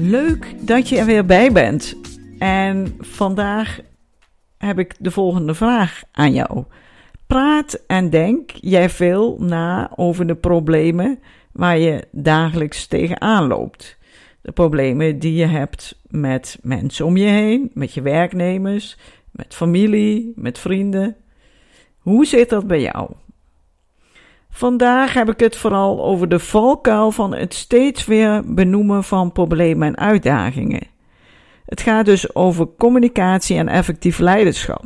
Leuk dat je er weer bij bent. En vandaag heb ik de volgende vraag aan jou. Praat en denk jij veel na over de problemen waar je dagelijks tegenaan loopt. De problemen die je hebt met mensen om je heen, met je werknemers, met familie, met vrienden. Hoe zit dat bij jou? Vandaag heb ik het vooral over de valkuil van het steeds weer benoemen van problemen en uitdagingen. Het gaat dus over communicatie en effectief leiderschap.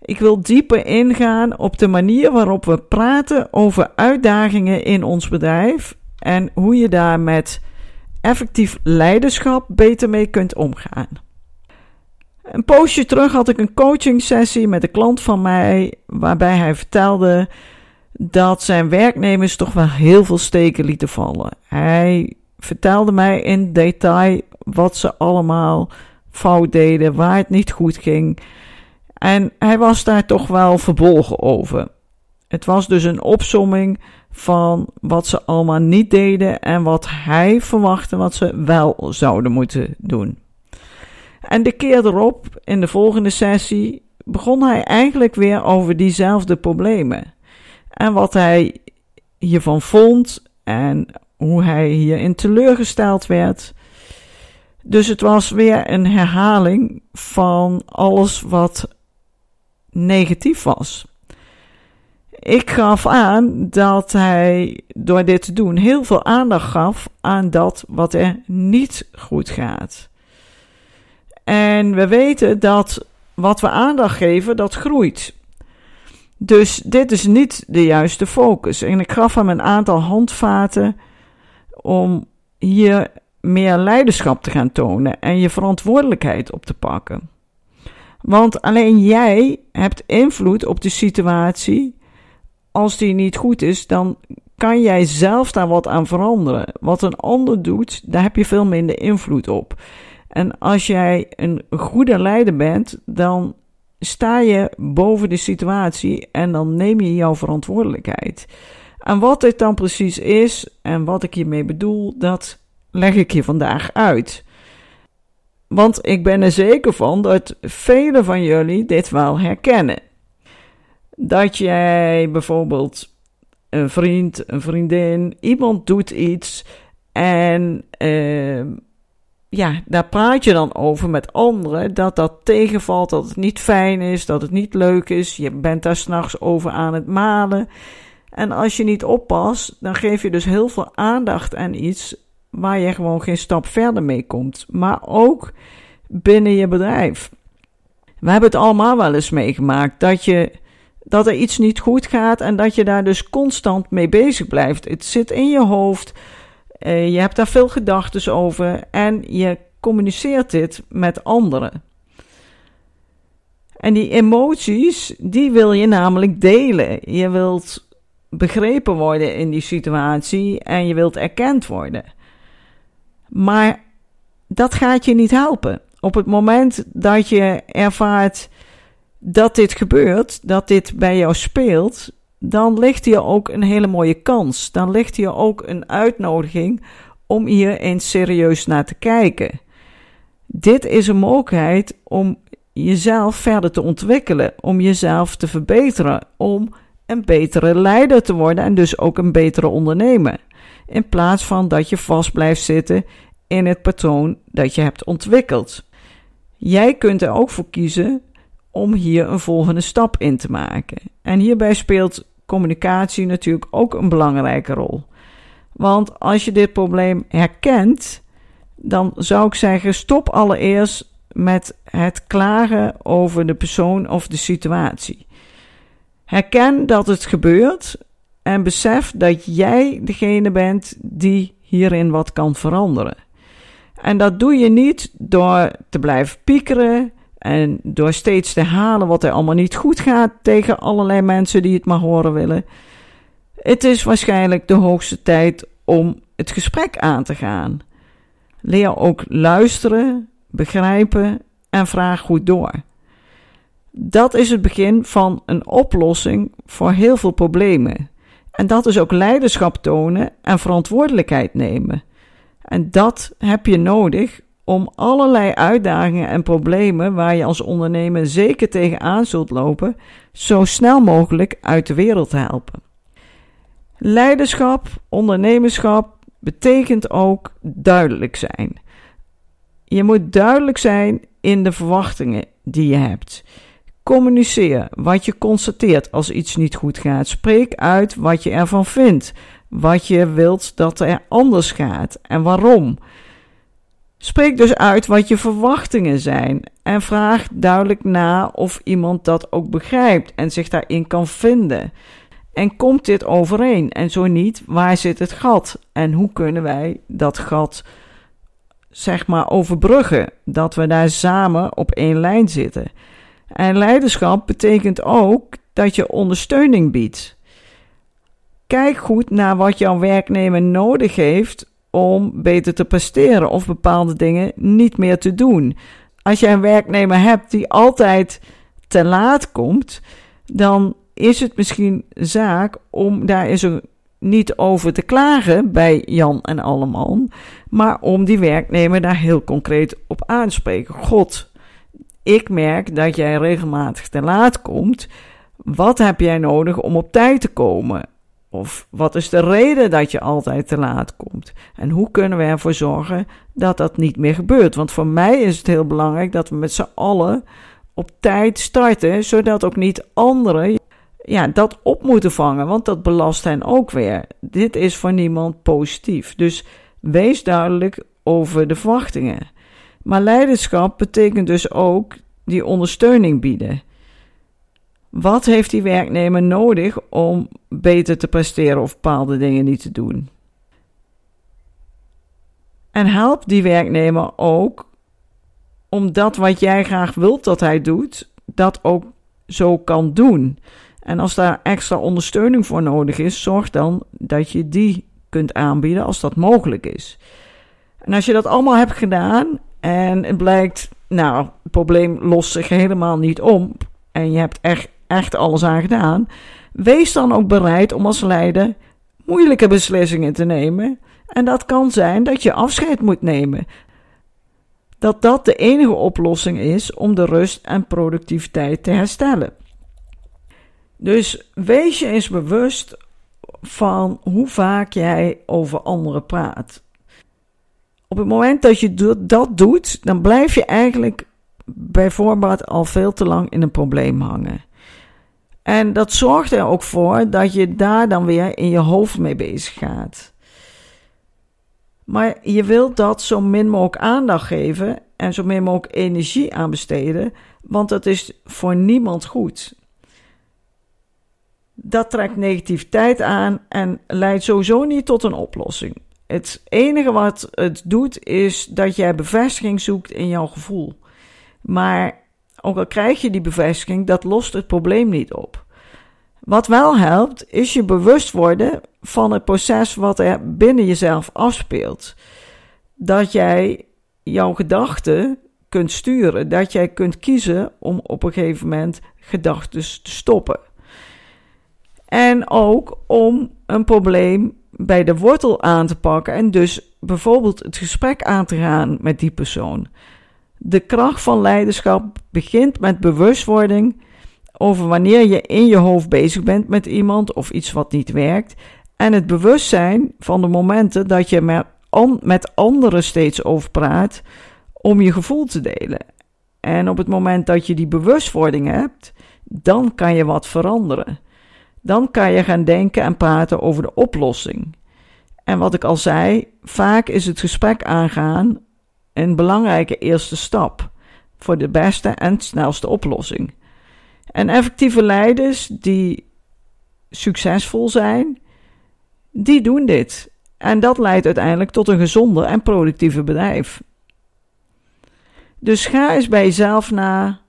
Ik wil dieper ingaan op de manier waarop we praten over uitdagingen in ons bedrijf en hoe je daar met effectief leiderschap beter mee kunt omgaan. Een poosje terug had ik een coaching sessie met een klant van mij waarbij hij vertelde dat zijn werknemers toch wel heel veel steken lieten vallen. Hij vertelde mij in detail wat ze allemaal fout deden, waar het niet goed ging. En hij was daar toch wel verbolgen over. Het was dus een opsomming van wat ze allemaal niet deden en wat hij verwachtte wat ze wel zouden moeten doen. En de keer erop, in de volgende sessie, begon hij eigenlijk weer over diezelfde problemen. En wat hij hiervan vond en hoe hij hierin teleurgesteld werd. Dus het was weer een herhaling van alles wat negatief was. Ik gaf aan dat hij door dit te doen heel veel aandacht gaf aan dat wat er niet goed gaat. En we weten dat wat we aandacht geven, dat groeit. Dus dit is niet de juiste focus. En ik gaf hem een aantal handvaten om hier meer leiderschap te gaan tonen en je verantwoordelijkheid op te pakken. Want alleen jij hebt invloed op de situatie. Als die niet goed is, dan kan jij zelf daar wat aan veranderen. Wat een ander doet, daar heb je veel minder invloed op. En als jij een goede leider bent, dan sta je boven de situatie en dan neem je jouw verantwoordelijkheid. En wat dit dan precies is en wat ik hiermee bedoel, dat leg ik je vandaag uit. Want ik ben er zeker van dat velen van jullie dit wel herkennen. Dat jij bijvoorbeeld een vriend, een vriendin, iemand doet iets en uh, ja, daar praat je dan over met anderen dat dat tegenvalt, dat het niet fijn is, dat het niet leuk is. Je bent daar s'nachts over aan het malen. En als je niet oppast, dan geef je dus heel veel aandacht aan iets waar je gewoon geen stap verder mee komt. Maar ook binnen je bedrijf. We hebben het allemaal wel eens meegemaakt dat je dat er iets niet goed gaat en dat je daar dus constant mee bezig blijft. Het zit in je hoofd. Uh, je hebt daar veel gedachten over en je communiceert dit met anderen. En die emoties, die wil je namelijk delen. Je wilt begrepen worden in die situatie en je wilt erkend worden. Maar dat gaat je niet helpen. Op het moment dat je ervaart dat dit gebeurt, dat dit bij jou speelt, dan ligt hier ook een hele mooie kans. Dan ligt hier ook een uitnodiging om hier eens serieus naar te kijken. Dit is een mogelijkheid om jezelf verder te ontwikkelen, om jezelf te verbeteren, om een betere leider te worden en dus ook een betere ondernemer. In plaats van dat je vast blijft zitten in het patroon dat je hebt ontwikkeld. Jij kunt er ook voor kiezen om hier een volgende stap in te maken. En hierbij speelt communicatie natuurlijk ook een belangrijke rol. Want als je dit probleem herkent, dan zou ik zeggen: stop allereerst met het klagen over de persoon of de situatie. Herken dat het gebeurt en besef dat jij degene bent die hierin wat kan veranderen. En dat doe je niet door te blijven piekeren en door steeds te halen wat er allemaal niet goed gaat tegen allerlei mensen die het maar horen willen. Het is waarschijnlijk de hoogste tijd om het gesprek aan te gaan. Leer ook luisteren, begrijpen en vraag goed door. Dat is het begin van een oplossing voor heel veel problemen. En dat is ook leiderschap tonen en verantwoordelijkheid nemen. En dat heb je nodig om allerlei uitdagingen en problemen waar je als ondernemer zeker tegenaan zult lopen, zo snel mogelijk uit de wereld te helpen. Leiderschap, ondernemerschap betekent ook duidelijk zijn. Je moet duidelijk zijn in de verwachtingen die je hebt. Communiceer wat je constateert als iets niet goed gaat. Spreek uit wat je ervan vindt. Wat je wilt dat er anders gaat en waarom. Spreek dus uit wat je verwachtingen zijn en vraag duidelijk na of iemand dat ook begrijpt en zich daarin kan vinden. En komt dit overeen? En zo niet, waar zit het gat? En hoe kunnen wij dat gat, zeg maar, overbruggen? Dat we daar samen op één lijn zitten. En leiderschap betekent ook dat je ondersteuning biedt. Kijk goed naar wat jouw werknemer nodig heeft om beter te presteren of bepaalde dingen niet meer te doen. Als jij een werknemer hebt die altijd te laat komt, dan is het misschien zaak om daar eens niet over te klagen bij Jan en Alleman, maar om die werknemer daar heel concreet op aanspreken. God, ik merk dat jij regelmatig te laat komt. Wat heb jij nodig om op tijd te komen? Of wat is de reden dat je altijd te laat komt? En hoe kunnen we ervoor zorgen dat dat niet meer gebeurt? Want voor mij is het heel belangrijk dat we met z'n allen op tijd starten, zodat ook niet anderen ja, dat op moeten vangen, want dat belast hen ook weer. Dit is voor niemand positief. Dus wees duidelijk over de verwachtingen. Maar leiderschap betekent dus ook die ondersteuning bieden. Wat heeft die werknemer nodig om beter te presteren of bepaalde dingen niet te doen? En help die werknemer ook om dat wat jij graag wilt dat hij doet, dat ook zo kan doen. En als daar extra ondersteuning voor nodig is, zorg dan dat je die kunt aanbieden als dat mogelijk is. En als je dat allemaal hebt gedaan en het blijkt, nou, het probleem lost zich helemaal niet op en je hebt echt, echt alles aan gedaan, wees dan ook bereid om als leider moeilijke beslissingen te nemen. En dat kan zijn dat je afscheid moet nemen. Dat dat de enige oplossing is om de rust en productiviteit te herstellen. Dus wees je eens bewust van hoe vaak jij over anderen praat. Op het moment dat je dat doet, dan blijf je eigenlijk bijvoorbeeld al veel te lang in een probleem hangen. En dat zorgt er ook voor dat je daar dan weer in je hoofd mee bezig gaat. Maar je wilt dat zo min mogelijk aandacht geven en zo min mogelijk energie aan besteden, want dat is voor niemand goed dat trekt negativiteit aan en leidt sowieso niet tot een oplossing. Het enige wat het doet is dat jij bevestiging zoekt in jouw gevoel. Maar ook al krijg je die bevestiging, dat lost het probleem niet op. Wat wel helpt, is je bewust worden van het proces wat er binnen jezelf afspeelt. Dat jij jouw gedachten kunt sturen, dat jij kunt kiezen om op een gegeven moment gedachten te stoppen. En ook om een probleem bij de wortel aan te pakken en dus bijvoorbeeld het gesprek aan te gaan met die persoon. De kracht van leiderschap begint met bewustwording over wanneer je in je hoofd bezig bent met iemand of iets wat niet werkt. En het bewustzijn van de momenten dat je met, met anderen steeds over praat om je gevoel te delen. En op het moment dat je die bewustwording hebt, dan kan je wat veranderen. Dan kan je gaan denken en praten over de oplossing. En wat ik al zei, vaak is het gesprek aangaan een belangrijke eerste stap voor de beste en snelste oplossing. En effectieve leiders die succesvol zijn, die doen dit. En dat leidt uiteindelijk tot een gezonder en productiever bedrijf. Dus ga eens bij jezelf na: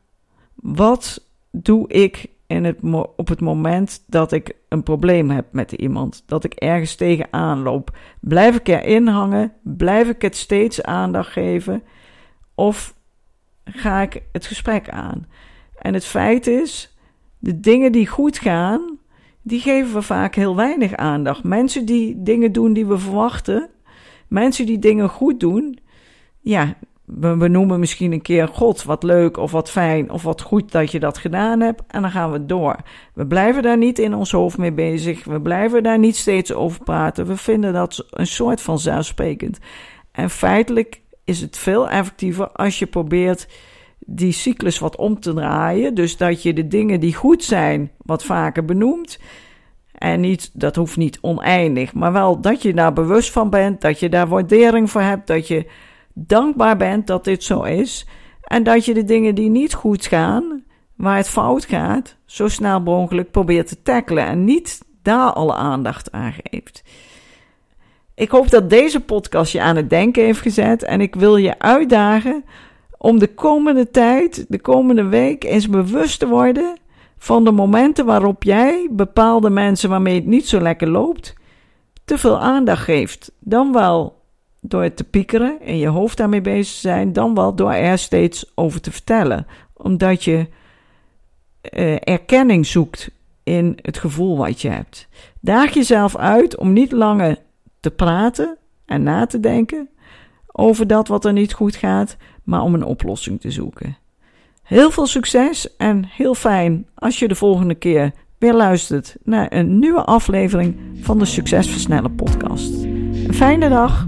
wat doe ik in op het moment dat ik een probleem heb met iemand? Dat ik ergens tegenaan loop? Blijf ik erin hangen? Blijf ik het steeds aandacht geven? Of ga ik het gesprek aan? En het feit is, de dingen die goed gaan, die geven we vaak heel weinig aandacht. Mensen die dingen doen die we verwachten, mensen die dingen goed doen, ja, we noemen misschien een keer God, wat leuk of wat fijn of wat goed dat je dat gedaan hebt. En dan gaan we door. We blijven daar niet in ons hoofd mee bezig. We blijven daar niet steeds over praten. We vinden dat een soort van zelfsprekend. En feitelijk is het veel effectiever als je probeert die cyclus wat om te draaien. Dus dat je de dingen die goed zijn wat vaker benoemt. En niet, dat hoeft niet oneindig, maar wel dat je daar bewust van bent, dat je daar waardering voor hebt, dat je dankbaar bent dat dit zo is. En dat je de dingen die niet goed gaan, waar het fout gaat, zo snel mogelijk probeert te tackelen en niet daar alle aandacht aan geeft. Ik hoop dat deze podcast je aan het denken heeft gezet en ik wil je uitdagen om de komende tijd, de komende week, eens bewust te worden van de momenten waarop jij bepaalde mensen waarmee het niet zo lekker loopt, te veel aandacht geeft. Dan wel door het te piekeren en je hoofd daarmee bezig te zijn, dan wel door er steeds over te vertellen. Omdat je uh, erkenning zoekt in het gevoel wat je hebt. Daag jezelf uit om niet langer te praten en na te denken over dat wat er niet goed gaat, maar om een oplossing te zoeken. Heel veel succes en heel fijn als je de volgende keer weer luistert naar een nieuwe aflevering van de Succesversnellen podcast. Een fijne dag.